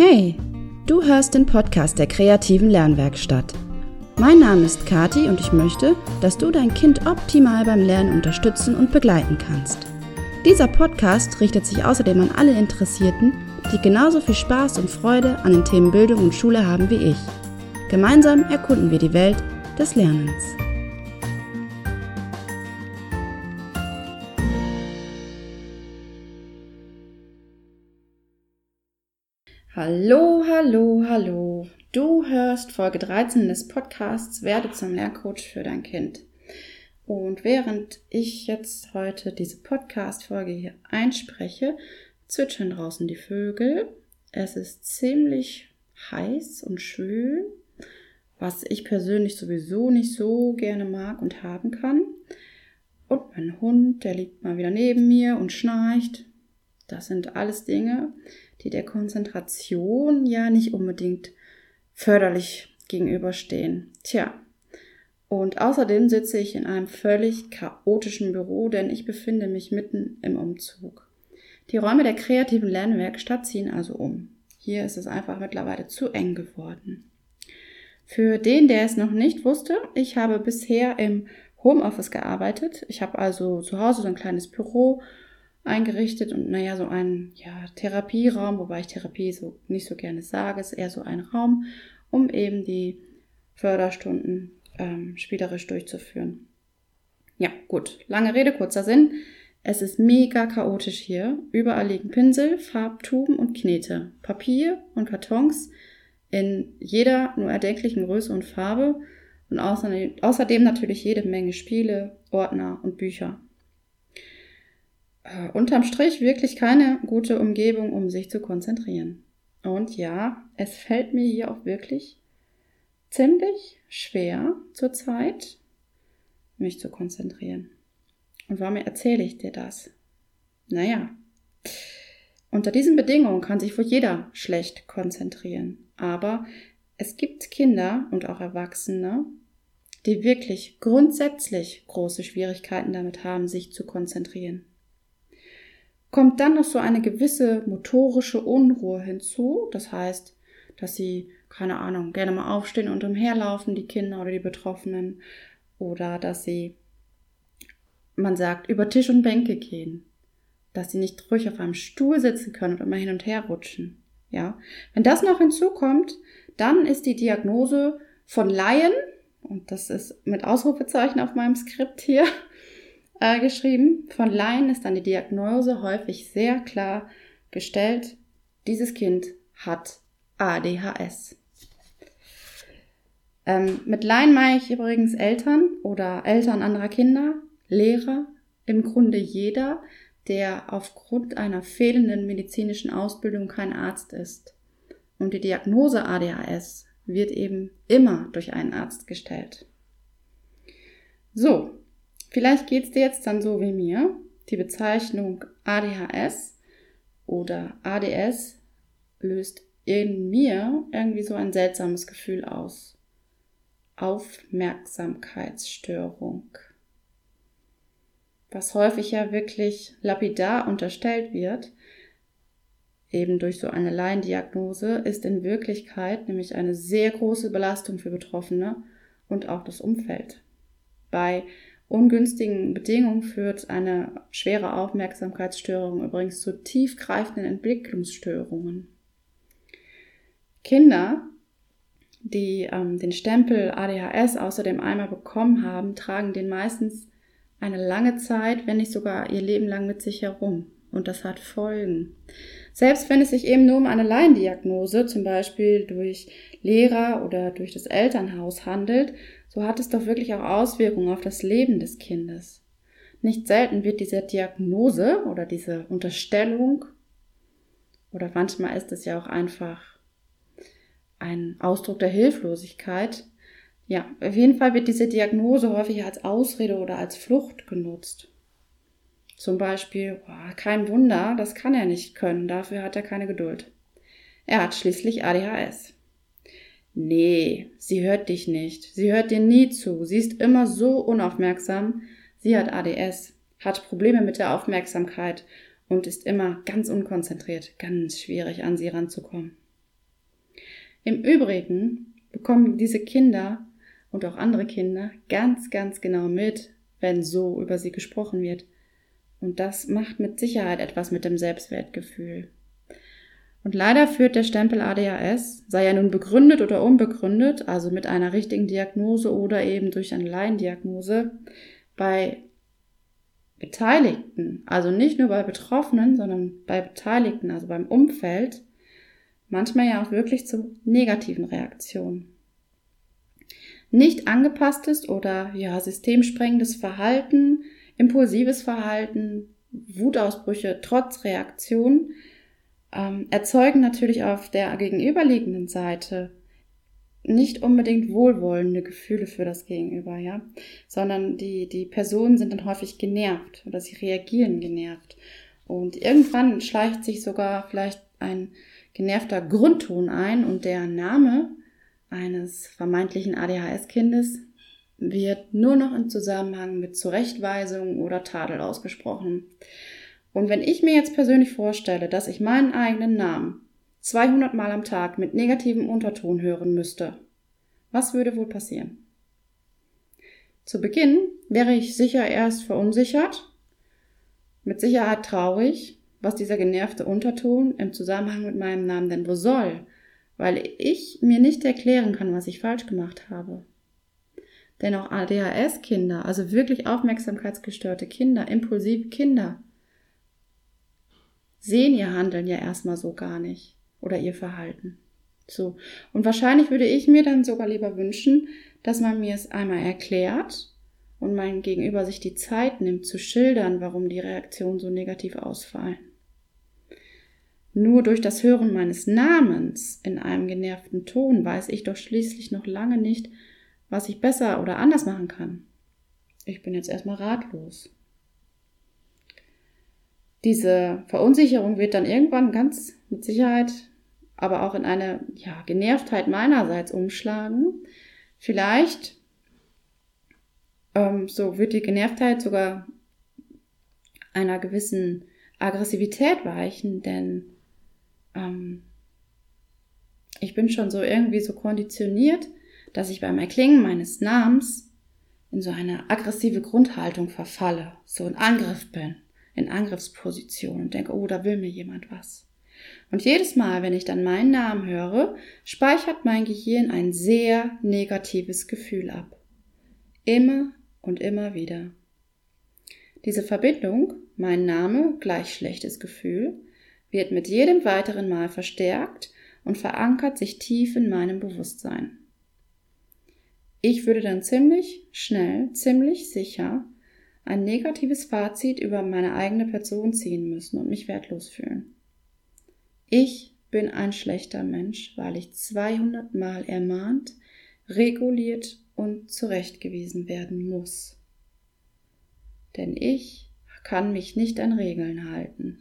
Hey, du hörst den Podcast der kreativen Lernwerkstatt. Mein Name ist Kati und ich möchte, dass du dein Kind optimal beim Lernen unterstützen und begleiten kannst. Dieser Podcast richtet sich außerdem an alle Interessierten, die genauso viel Spaß und Freude an den Themen Bildung und Schule haben wie ich. Gemeinsam erkunden wir die Welt des Lernens. Hallo, hallo, hallo. Du hörst Folge 13 des Podcasts Werde zum Lerncoach für dein Kind. Und während ich jetzt heute diese Podcast-Folge hier einspreche, zwitschern draußen die Vögel. Es ist ziemlich heiß und schwül, was ich persönlich sowieso nicht so gerne mag und haben kann. Und mein Hund, der liegt mal wieder neben mir und schnarcht. Das sind alles Dinge, die der Konzentration ja nicht unbedingt förderlich gegenüberstehen. Tja, und außerdem sitze ich in einem völlig chaotischen Büro, denn ich befinde mich mitten im Umzug. Die Räume der kreativen Lernwerkstatt ziehen also um. Hier ist es einfach mittlerweile zu eng geworden. Für den, der es noch nicht wusste, ich habe bisher im Homeoffice gearbeitet. Ich habe also zu Hause so ein kleines Büro eingerichtet und naja, so ein ja, Therapieraum, wobei ich Therapie so nicht so gerne sage, ist eher so ein Raum, um eben die Förderstunden ähm, spielerisch durchzuführen. Ja, gut, lange Rede, kurzer Sinn. Es ist mega chaotisch hier. Überall liegen Pinsel, Farbtuben und Knete, Papier und Kartons in jeder nur erdenklichen Größe und Farbe und außerdem natürlich jede Menge Spiele, Ordner und Bücher äh, unterm Strich wirklich keine gute Umgebung, um sich zu konzentrieren. Und ja, es fällt mir hier auch wirklich ziemlich schwer zurzeit, mich zu konzentrieren. Und warum erzähle ich dir das? Naja, unter diesen Bedingungen kann sich wohl jeder schlecht konzentrieren. Aber es gibt Kinder und auch Erwachsene, die wirklich grundsätzlich große Schwierigkeiten damit haben, sich zu konzentrieren kommt dann noch so eine gewisse motorische Unruhe hinzu. Das heißt, dass sie, keine Ahnung, gerne mal aufstehen und umherlaufen, die Kinder oder die Betroffenen. Oder dass sie, man sagt, über Tisch und Bänke gehen. Dass sie nicht ruhig auf einem Stuhl sitzen können und immer hin und her rutschen. Ja. Wenn das noch hinzukommt, dann ist die Diagnose von Laien, und das ist mit Ausrufezeichen auf meinem Skript hier, äh, geschrieben. Von Laien ist dann die Diagnose häufig sehr klar gestellt. Dieses Kind hat ADHS. Ähm, mit Laien meine ich übrigens Eltern oder Eltern anderer Kinder, Lehrer, im Grunde jeder, der aufgrund einer fehlenden medizinischen Ausbildung kein Arzt ist. Und die Diagnose ADHS wird eben immer durch einen Arzt gestellt. So, Vielleicht geht es dir jetzt dann so wie mir. Die Bezeichnung ADHS oder ADS löst in mir irgendwie so ein seltsames Gefühl aus. Aufmerksamkeitsstörung. Was häufig ja wirklich lapidar unterstellt wird, eben durch so eine Laiendiagnose, ist in Wirklichkeit nämlich eine sehr große Belastung für Betroffene und auch das Umfeld. Bei ungünstigen Bedingungen führt eine schwere Aufmerksamkeitsstörung übrigens zu tiefgreifenden Entwicklungsstörungen. Kinder, die ähm, den Stempel ADHS außerdem einmal bekommen haben, tragen den meistens eine lange Zeit, wenn nicht sogar ihr Leben lang mit sich herum. Und das hat Folgen. Selbst wenn es sich eben nur um eine Laiendiagnose, zum Beispiel durch Lehrer oder durch das Elternhaus handelt, so hat es doch wirklich auch Auswirkungen auf das Leben des Kindes. Nicht selten wird diese Diagnose oder diese Unterstellung oder manchmal ist es ja auch einfach ein Ausdruck der Hilflosigkeit. Ja, auf jeden Fall wird diese Diagnose häufig als Ausrede oder als Flucht genutzt. Zum Beispiel, boah, kein Wunder, das kann er nicht können, dafür hat er keine Geduld. Er hat schließlich ADHS. Nee, sie hört dich nicht. Sie hört dir nie zu. Sie ist immer so unaufmerksam. Sie hat ADS, hat Probleme mit der Aufmerksamkeit und ist immer ganz unkonzentriert. Ganz schwierig an sie ranzukommen. Im Übrigen bekommen diese Kinder und auch andere Kinder ganz, ganz genau mit, wenn so über sie gesprochen wird. Und das macht mit Sicherheit etwas mit dem Selbstwertgefühl. Und leider führt der Stempel ADHS, sei er nun begründet oder unbegründet, also mit einer richtigen Diagnose oder eben durch eine Laiendiagnose, bei Beteiligten, also nicht nur bei Betroffenen, sondern bei Beteiligten, also beim Umfeld, manchmal ja auch wirklich zu negativen Reaktionen. Nicht angepasstes oder ja systemsprengendes Verhalten, impulsives Verhalten, Wutausbrüche trotz Reaktion ähm, erzeugen natürlich auf der gegenüberliegenden Seite nicht unbedingt wohlwollende Gefühle für das Gegenüber, ja, sondern die, die Personen sind dann häufig genervt oder sie reagieren genervt. Und irgendwann schleicht sich sogar vielleicht ein genervter Grundton ein und der Name eines vermeintlichen ADHS-Kindes wird nur noch im Zusammenhang mit Zurechtweisung oder Tadel ausgesprochen. Und wenn ich mir jetzt persönlich vorstelle, dass ich meinen eigenen Namen 200 Mal am Tag mit negativem Unterton hören müsste, was würde wohl passieren? Zu Beginn wäre ich sicher erst verunsichert, mit Sicherheit traurig, was dieser genervte Unterton im Zusammenhang mit meinem Namen denn wohl soll, weil ich mir nicht erklären kann, was ich falsch gemacht habe. Denn auch ADHS-Kinder, also wirklich aufmerksamkeitsgestörte Kinder, impulsive Kinder, sehen ihr Handeln ja erstmal so gar nicht oder ihr Verhalten. So. Und wahrscheinlich würde ich mir dann sogar lieber wünschen, dass man mir es einmal erklärt und mein Gegenüber sich die Zeit nimmt zu schildern, warum die Reaktionen so negativ ausfallen. Nur durch das Hören meines Namens in einem genervten Ton weiß ich doch schließlich noch lange nicht, was ich besser oder anders machen kann. Ich bin jetzt erstmal ratlos. Diese Verunsicherung wird dann irgendwann ganz mit Sicherheit aber auch in eine ja, Genervtheit meinerseits umschlagen. Vielleicht ähm, so wird die Genervtheit sogar einer gewissen Aggressivität weichen, denn ähm, ich bin schon so irgendwie so konditioniert, dass ich beim Erklingen meines Namens in so eine aggressive Grundhaltung verfalle, so in Angriff bin, in Angriffsposition und denke, oh, da will mir jemand was. Und jedes Mal, wenn ich dann meinen Namen höre, speichert mein Gehirn ein sehr negatives Gefühl ab. Immer und immer wieder. Diese Verbindung, mein Name gleich schlechtes Gefühl, wird mit jedem weiteren Mal verstärkt und verankert sich tief in meinem Bewusstsein. Ich würde dann ziemlich schnell, ziemlich sicher ein negatives Fazit über meine eigene Person ziehen müssen und mich wertlos fühlen. Ich bin ein schlechter Mensch, weil ich 200 Mal ermahnt, reguliert und zurechtgewiesen werden muss. Denn ich kann mich nicht an Regeln halten.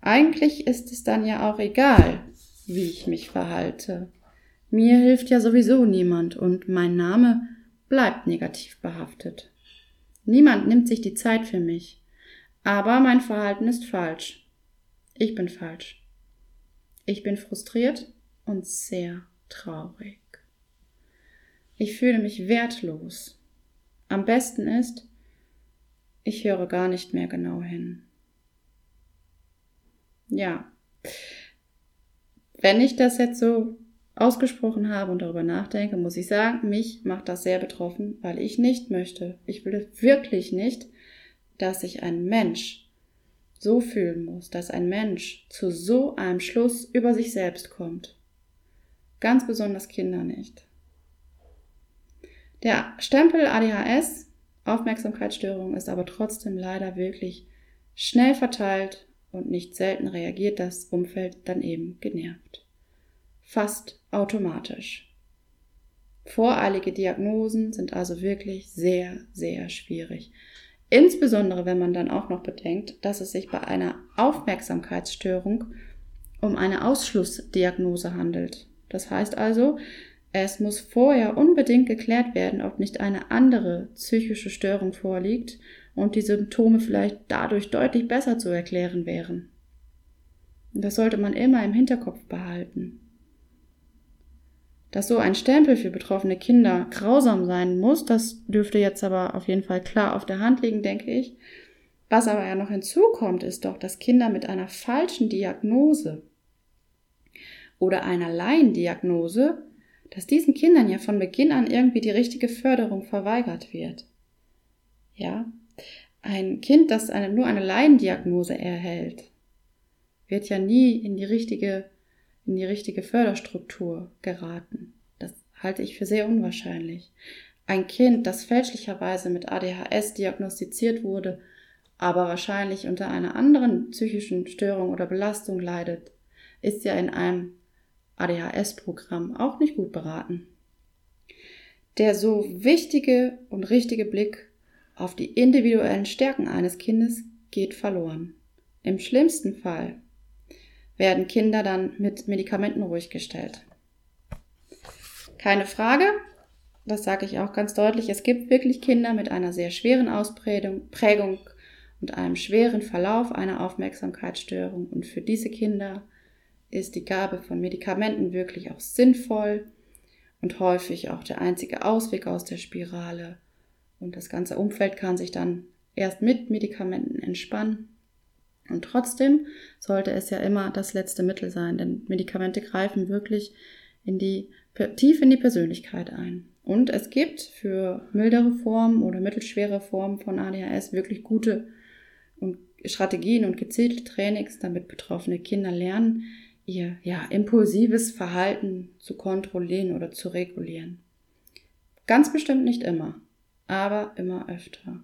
Eigentlich ist es dann ja auch egal, wie ich mich verhalte. Mir hilft ja sowieso niemand und mein Name bleibt negativ behaftet. Niemand nimmt sich die Zeit für mich. Aber mein Verhalten ist falsch. Ich bin falsch. Ich bin frustriert und sehr traurig. Ich fühle mich wertlos. Am besten ist, ich höre gar nicht mehr genau hin. Ja. Wenn ich das jetzt so ausgesprochen habe und darüber nachdenke, muss ich sagen, mich macht das sehr betroffen, weil ich nicht möchte, ich will wirklich nicht, dass sich ein Mensch so fühlen muss, dass ein Mensch zu so einem Schluss über sich selbst kommt. Ganz besonders Kinder nicht. Der Stempel ADHS, Aufmerksamkeitsstörung, ist aber trotzdem leider wirklich schnell verteilt und nicht selten reagiert das Umfeld dann eben genervt. Fast automatisch. Voreilige Diagnosen sind also wirklich sehr, sehr schwierig. Insbesondere wenn man dann auch noch bedenkt, dass es sich bei einer Aufmerksamkeitsstörung um eine Ausschlussdiagnose handelt. Das heißt also, es muss vorher unbedingt geklärt werden, ob nicht eine andere psychische Störung vorliegt und die Symptome vielleicht dadurch deutlich besser zu erklären wären. Das sollte man immer im Hinterkopf behalten. Dass so ein Stempel für betroffene Kinder grausam sein muss, das dürfte jetzt aber auf jeden Fall klar auf der Hand liegen, denke ich. Was aber ja noch hinzukommt, ist doch, dass Kinder mit einer falschen Diagnose oder einer Laiendiagnose, dass diesen Kindern ja von Beginn an irgendwie die richtige Förderung verweigert wird. Ja, ein Kind, das eine, nur eine Laiendiagnose erhält, wird ja nie in die richtige, in die richtige Förderstruktur geraten. Das halte ich für sehr unwahrscheinlich. Ein Kind, das fälschlicherweise mit ADHS diagnostiziert wurde, aber wahrscheinlich unter einer anderen psychischen Störung oder Belastung leidet, ist ja in einem ADHS-Programm auch nicht gut beraten. Der so wichtige und richtige Blick auf die individuellen Stärken eines Kindes geht verloren. Im schlimmsten Fall werden Kinder dann mit Medikamenten ruhig gestellt. Keine Frage, das sage ich auch ganz deutlich, es gibt wirklich Kinder mit einer sehr schweren Ausprägung und einem schweren Verlauf einer Aufmerksamkeitsstörung. Und für diese Kinder ist die Gabe von Medikamenten wirklich auch sinnvoll und häufig auch der einzige Ausweg aus der Spirale. Und das ganze Umfeld kann sich dann erst mit Medikamenten entspannen. Und trotzdem sollte es ja immer das letzte Mittel sein, denn Medikamente greifen wirklich in die, tief in die Persönlichkeit ein. Und es gibt für mildere Formen oder mittelschwere Formen von ADHS wirklich gute Strategien und gezielte Trainings, damit betroffene Kinder lernen, ihr ja, impulsives Verhalten zu kontrollieren oder zu regulieren. Ganz bestimmt nicht immer, aber immer öfter.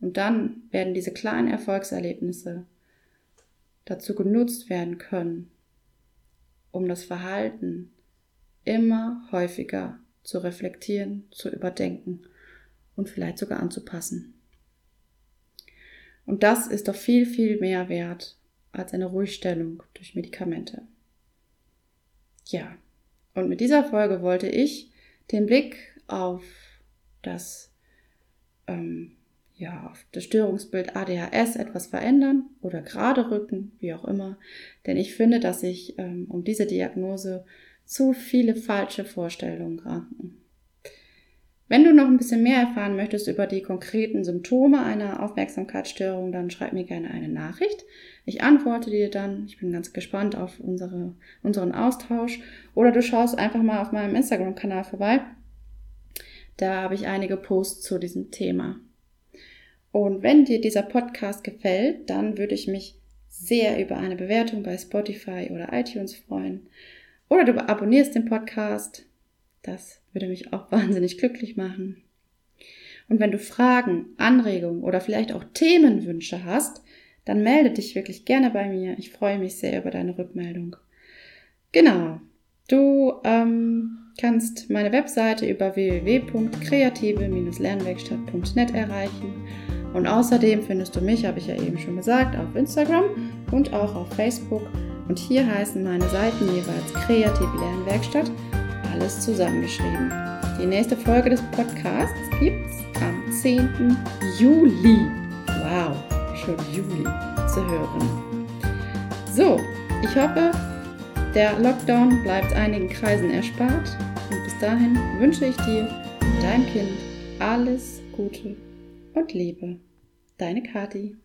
Und dann werden diese kleinen Erfolgserlebnisse dazu genutzt werden können, um das Verhalten immer häufiger zu reflektieren, zu überdenken und vielleicht sogar anzupassen. Und das ist doch viel, viel mehr wert als eine Ruhigstellung durch Medikamente. Ja, und mit dieser Folge wollte ich den Blick auf das, ähm, ja, auf das Störungsbild ADHS etwas verändern oder gerade rücken, wie auch immer. Denn ich finde, dass sich ähm, um diese Diagnose zu viele falsche Vorstellungen ranken. Wenn du noch ein bisschen mehr erfahren möchtest über die konkreten Symptome einer Aufmerksamkeitsstörung, dann schreib mir gerne eine Nachricht. Ich antworte dir dann. Ich bin ganz gespannt auf unsere, unseren Austausch. Oder du schaust einfach mal auf meinem Instagram-Kanal vorbei. Da habe ich einige Posts zu diesem Thema. Und wenn dir dieser Podcast gefällt, dann würde ich mich sehr über eine Bewertung bei Spotify oder iTunes freuen. Oder du abonnierst den Podcast. Das würde mich auch wahnsinnig glücklich machen. Und wenn du Fragen, Anregungen oder vielleicht auch Themenwünsche hast, dann melde dich wirklich gerne bei mir. Ich freue mich sehr über deine Rückmeldung. Genau. Du ähm, kannst meine Webseite über www.kreative-lernwerkstatt.net erreichen. Und außerdem findest du mich, habe ich ja eben schon gesagt, auf Instagram und auch auf Facebook. Und hier heißen meine Seiten jeweils Kreative Lernwerkstatt alles zusammengeschrieben. Die nächste Folge des Podcasts gibt's am 10. Juli. Wow, schon Juli zu hören. So, ich hoffe, der Lockdown bleibt einigen Kreisen erspart. Und bis dahin wünsche ich dir und deinem Kind alles Gute und Liebe. Deine Kati.